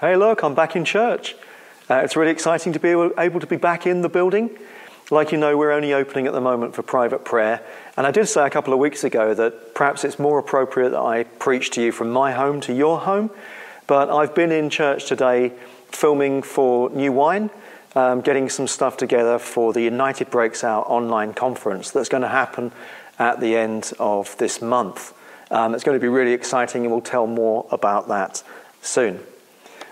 Hey, look, I'm back in church. Uh, it's really exciting to be able, to be back in the building. Like you know, we're only opening at the moment for private prayer. And I did say a couple of weeks ago that perhaps it's more appropriate that I preach to you from my home to your home. But I've been in church today filming for New Wine, um, getting some stuff together for the United Breaks Out online conference that's going to happen at the end of this month. Um, it's going to be really exciting, and we'll tell more about that soon.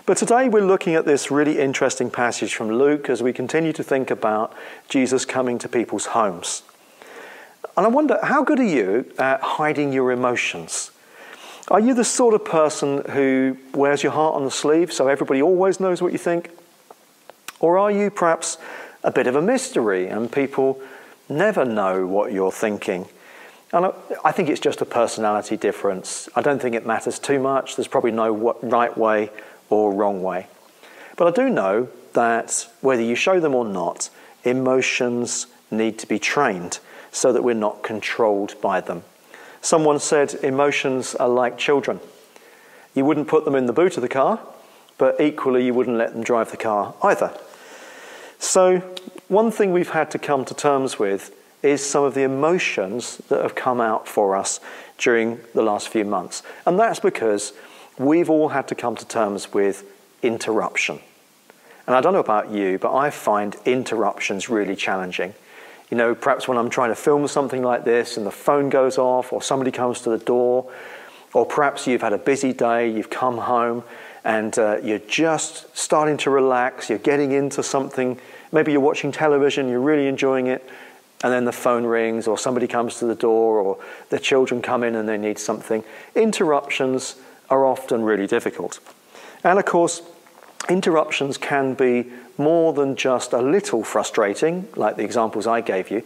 But today we're looking at this really interesting passage from Luke as we continue to think about Jesus coming to people's homes. And I wonder, how good are you at hiding your emotions? Are you the sort of person who wears your heart on the sleeve so everybody always knows what you think? Or are you perhaps a bit of a mystery and people never know what you're thinking? And I think it's just a personality difference. I don't think it matters too much. There's probably no right way or wrong way. But I do know that whether you show them or not, emotions need to be trained so that we're not controlled by them. Someone said emotions are like children. You wouldn't put them in the boot of the car, but equally you wouldn't let them drive the car either. So, one thing we've had to come to terms with is some of the emotions that have come out for us during the last few months. And that's because we've all had to come to terms with interruption. And I don't know about you, but I find interruptions really challenging. You know, perhaps when I'm trying to film something like this and the phone goes off or somebody comes to the door, or perhaps you've had a busy day, you've come home and uh, you're just starting to relax, you're getting into something, maybe you're watching television, you're really enjoying it, and then the phone rings or somebody comes to the door or the children come in and they need something. Interruptions are often really difficult. And of course, interruptions can be more than just a little frustrating, like the examples I gave you.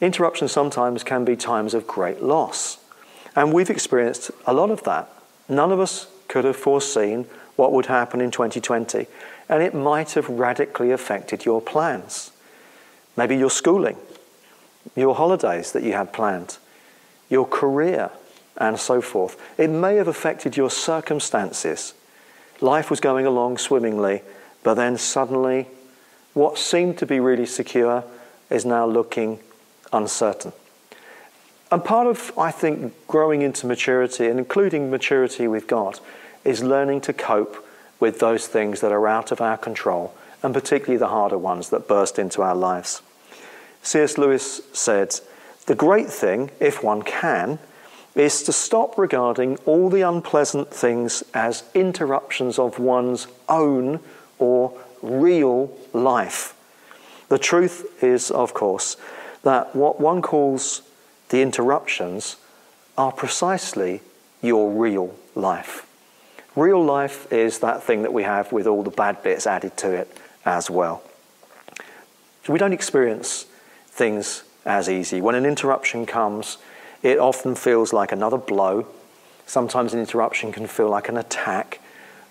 Interruptions sometimes can be times of great loss. And we've experienced a lot of that. None of us could have foreseen what would happen in 2020, and it might have radically affected your plans. Maybe your schooling, your holidays that you had planned, your career, and so forth. It may have affected your circumstances. Life was going along swimmingly, but then suddenly what seemed to be really secure is now looking uncertain. And part of, I think, growing into maturity, and including maturity with God, is learning to cope with those things that are out of our control, and particularly the harder ones that burst into our lives. C.S. Lewis said, The great thing, if one can, is to stop regarding all the unpleasant things as interruptions of one's own or real life. The truth is, of course, that what one calls the interruptions are precisely your real life. Real life is that thing that we have with all the bad bits added to it as well. So we don't experience things as easy. When an interruption comes, it often feels like another blow. Sometimes an interruption can feel like an attack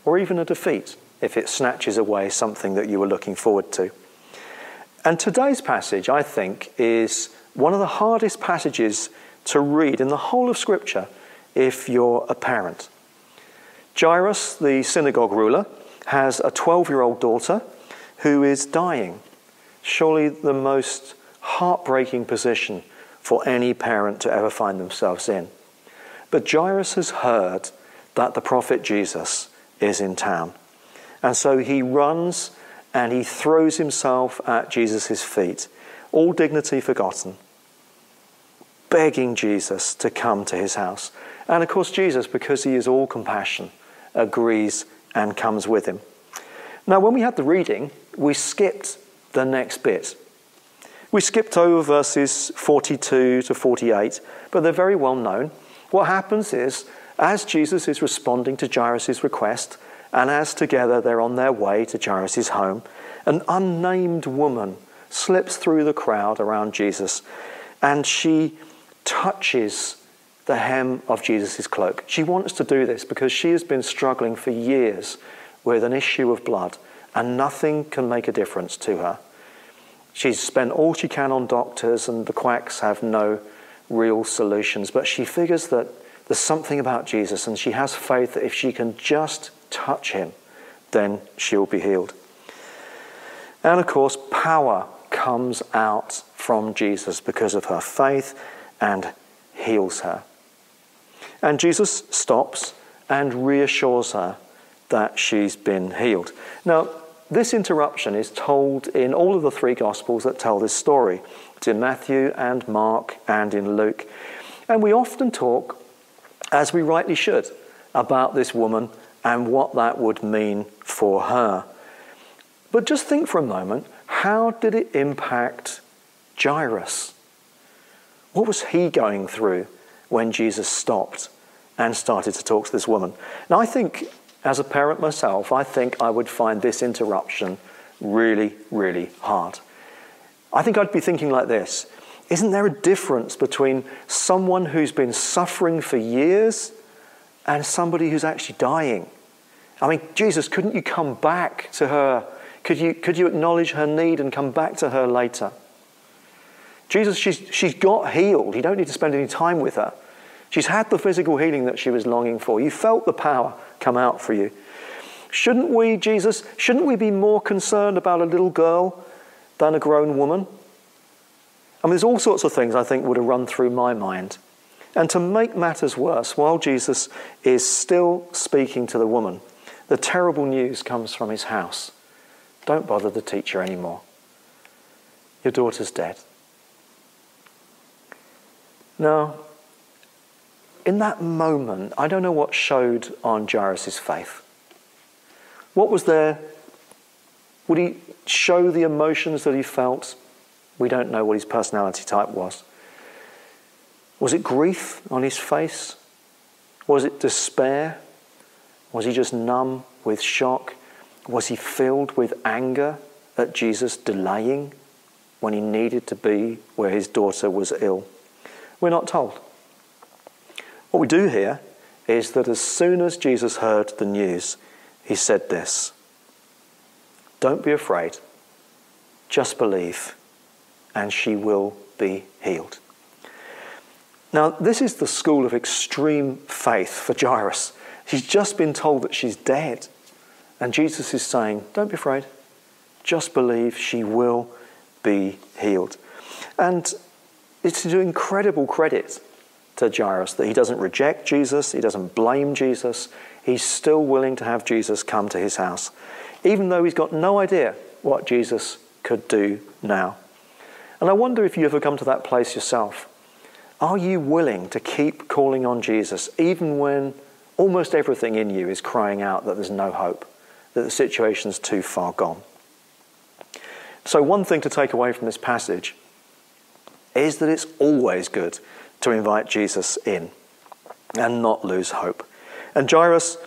or even a defeat if it snatches away something that you were looking forward to. And today's passage, I think, is one of the hardest passages to read in the whole of Scripture if you're a parent. Jairus, the synagogue ruler, has a 12 year old daughter who is dying. Surely the most heartbreaking position for any parent to ever find themselves in. But Jairus has heard that the prophet Jesus is in town. And so he runs and he throws himself at Jesus' feet, all dignity forgotten, begging Jesus to come to his house. And of course, Jesus, because he is all compassion, agrees and comes with him. Now, when we had the reading, we skipped the next bit we skipped over verses 42 to 48, but they're very well known. What happens is, as Jesus is responding to Jairus' request, and as together they're on their way to Jairus' home, an unnamed woman slips through the crowd around Jesus and she touches the hem of Jesus' cloak. She wants to do this because she has been struggling for years with an issue of blood and nothing can make a difference to her. She's spent all she can on doctors, and the quacks have no real solutions. But she figures that there's something about Jesus, and she has faith that if she can just touch him, then she'll be healed. And of course, power comes out from Jesus because of her faith and heals her. And Jesus stops and reassures her that she's been healed. Now, this interruption is told in all of the three Gospels that tell this story. It's in Matthew and Mark and in Luke. And we often talk, as we rightly should, about this woman and what that would mean for her. But just think for a moment how did it impact Jairus? What was he going through when Jesus stopped and started to talk to this woman? Now, I think, as a parent myself, I think I would find this interruption really, really hard. I think I'd be thinking like this Isn't there a difference between someone who's been suffering for years and somebody who's actually dying? I mean, Jesus, couldn't you come back to her? Could you, could you acknowledge her need and come back to her later? Jesus, she's, she's got healed. You don't need to spend any time with her. She's had the physical healing that she was longing for. You felt the power come out for you. Shouldn't we, Jesus, shouldn't we be more concerned about a little girl than a grown woman? I mean, there's all sorts of things I think would have run through my mind. And to make matters worse, while Jesus is still speaking to the woman, the terrible news comes from his house. Don't bother the teacher anymore. Your daughter's dead. Now, in that moment, I don't know what showed on Jairus' faith. What was there? Would he show the emotions that he felt? We don't know what his personality type was. Was it grief on his face? Was it despair? Was he just numb with shock? Was he filled with anger at Jesus delaying when he needed to be where his daughter was ill? We're not told. What we do hear is that as soon as Jesus heard the news, he said this Don't be afraid, just believe, and she will be healed. Now, this is the school of extreme faith for Jairus. She's just been told that she's dead. And Jesus is saying, Don't be afraid, just believe she will be healed. And it's to do incredible credit to Jairus that he doesn't reject Jesus, he doesn't blame Jesus, he's still willing to have Jesus come to his house, even though he's got no idea what Jesus could do now. And I wonder if you ever come to that place yourself. Are you willing to keep calling on Jesus even when almost everything in you is crying out that there's no hope, that the situation's too far gone? So, one thing to take away from this passage is that it's always good to invite Jesus in and not lose hope. And Jairus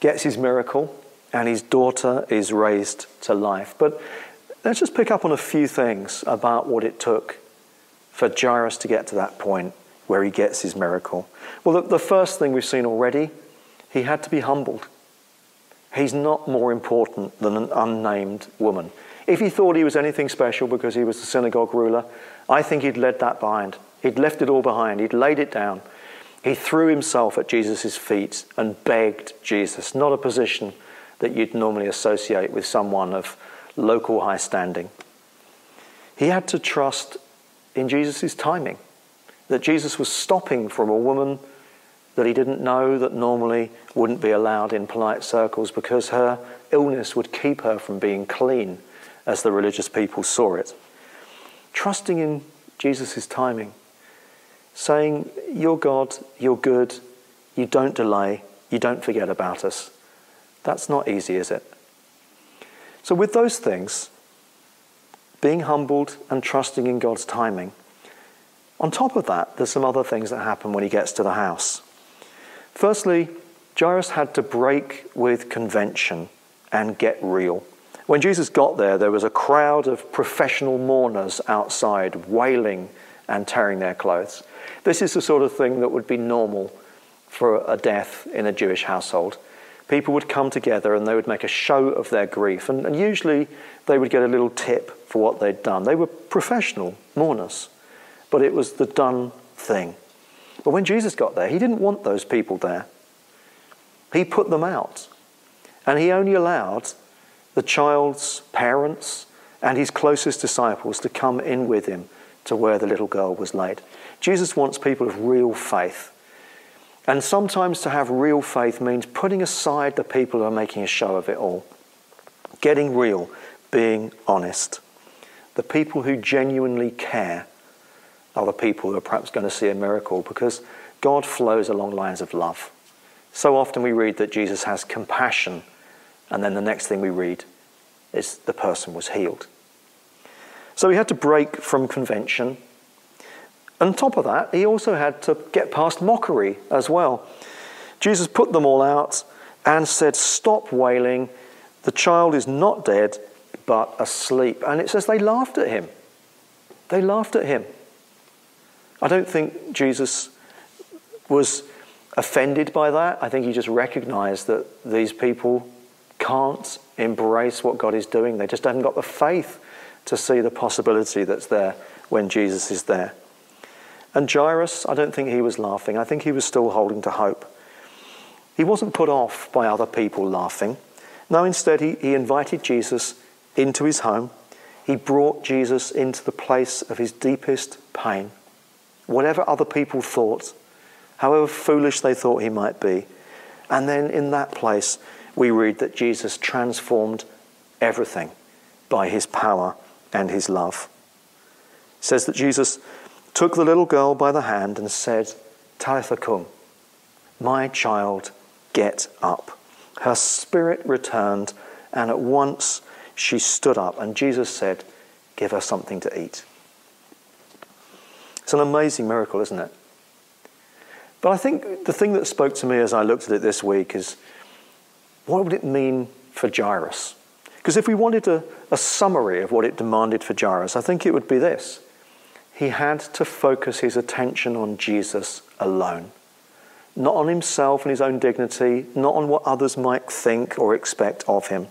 gets his miracle, and his daughter is raised to life. But let's just pick up on a few things about what it took for Jairus to get to that point where he gets his miracle. Well, the, first thing we've seen already, he had to be humbled. He's not more important than an unnamed woman. If he thought he was anything special because he was the synagogue ruler, I think he'd led that behind. He'd left it all behind. He'd laid it down. He threw himself at Jesus' feet and begged Jesus, not a position that you'd normally associate with someone of local high standing. He had to trust in Jesus' timing, that Jesus was stopping from a woman that he didn't know that normally wouldn't be allowed in polite circles because her illness would keep her from being clean as the religious people saw it. Trusting in Jesus' timing, saying, You're God, you're good, you don't delay, you don't forget about us. That's not easy, is it? So, with those things, being humbled and trusting in God's timing, on top of that, there's some other things that happen when he gets to the house. Firstly, Jairus had to break with convention and get real. When Jesus got there, there was a crowd of professional mourners outside, wailing and tearing their clothes. This is the sort of thing that would be normal for a death in a Jewish household. People would come together and they would make a show of their grief, and, and usually they would get a little tip for what they'd done. They were professional mourners, but it was the done thing. But when Jesus got there, he didn't want those people there. He put them out. And he only allowed the child's parents and his closest disciples to come in with him to where the little girl was laid. Jesus wants people of real faith. And sometimes to have real faith means putting aside the people who are making a show of it all, getting real, being honest. The people who genuinely care are the people who are perhaps going to see a miracle because God flows along lines of love. So often we read that Jesus has compassion, and then the next thing we read is the person was healed. So he had to break from convention. On top of that, he also had to get past mockery as well. Jesus put them all out and said, Stop wailing. The child is not dead, but asleep. And it says they laughed at him. They laughed at him. I don't think Jesus was offended by that. I think he just recognized that these people can't embrace what God is doing. They just haven't got the faith to see the possibility that's there when Jesus is there. And Jairus, I don't think he was laughing. I think he was still holding to hope. He wasn't put off by other people laughing. No, instead, he, he invited Jesus into his home. He brought Jesus into the place of his deepest pain. Whatever other people thought, however foolish they thought he might be. And then in that place, we read that Jesus transformed everything by his power and his love. It says that Jesus took the little girl by the hand and said, Talitha cum, my child, get up. Her spirit returned, and at once she stood up. And Jesus said, Give her something to eat. It's an amazing miracle, isn't it? But I think the thing that spoke to me as I looked at it this week is what would it mean for Jairus? Because if we wanted a, a summary of what it demanded for Jairus, I think it would be this. He had to focus his attention on Jesus alone, not on himself and his own dignity, not on what others might think or expect of him.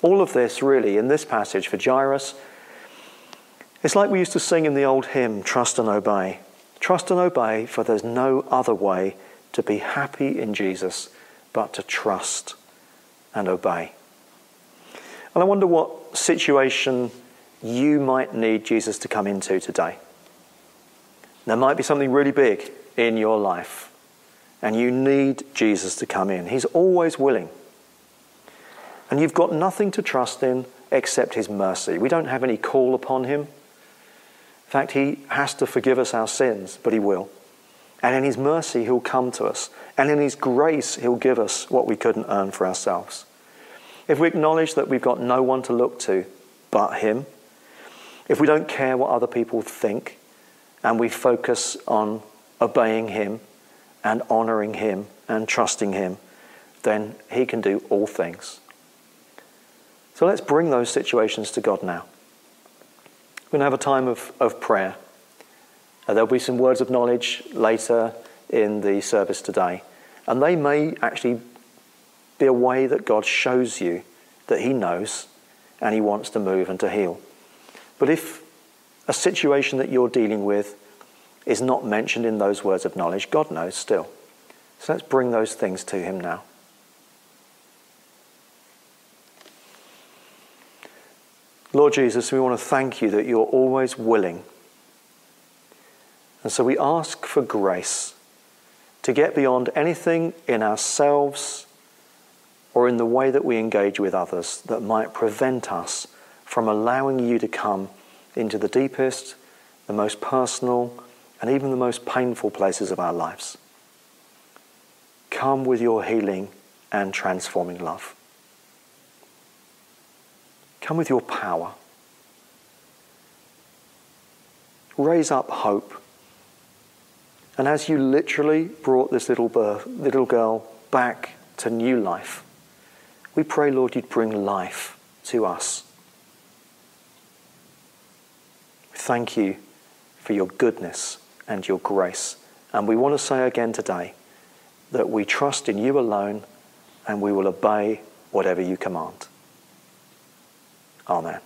All of this, really, in this passage for Jairus, it's like we used to sing in the old hymn, Trust and Obey. Trust and obey, for there's no other way to be happy in Jesus but to trust and obey. And I wonder what situation you might need Jesus to come into today. There might be something really big in your life, and you need Jesus to come in. He's always willing. And you've got nothing to trust in except His mercy. We don't have any call upon Him. In fact, He has to forgive us our sins, but He will. And in His mercy, He'll come to us. And in His grace, He'll give us what we couldn't earn for ourselves. If we acknowledge that we've got no one to look to but Him, if we don't care what other people think, and we focus on obeying Him and honoring Him and trusting Him, then He can do all things. So let's bring those situations to God now. We're going to have a time of, of prayer. Uh, there'll be some words of knowledge later in the service today. And they may actually be a way that God shows you that He knows and He wants to move and to heal. But if a situation that you're dealing with is not mentioned in those words of knowledge, God knows still. So let's bring those things to Him now. Lord Jesus, we want to thank you that you're always willing. And so we ask for grace to get beyond anything in ourselves or in the way that we engage with others that might prevent us from allowing you to come into the deepest, the most personal, and even the most painful places of our lives. Come with your healing and transforming love. Come with your power. Raise up hope. And as you literally brought this little, birth, little girl back to new life, we pray, Lord, you'd bring life to us. Thank you for your goodness and your grace. And we want to say again today that we trust in you alone and we will obey whatever you command. Amen.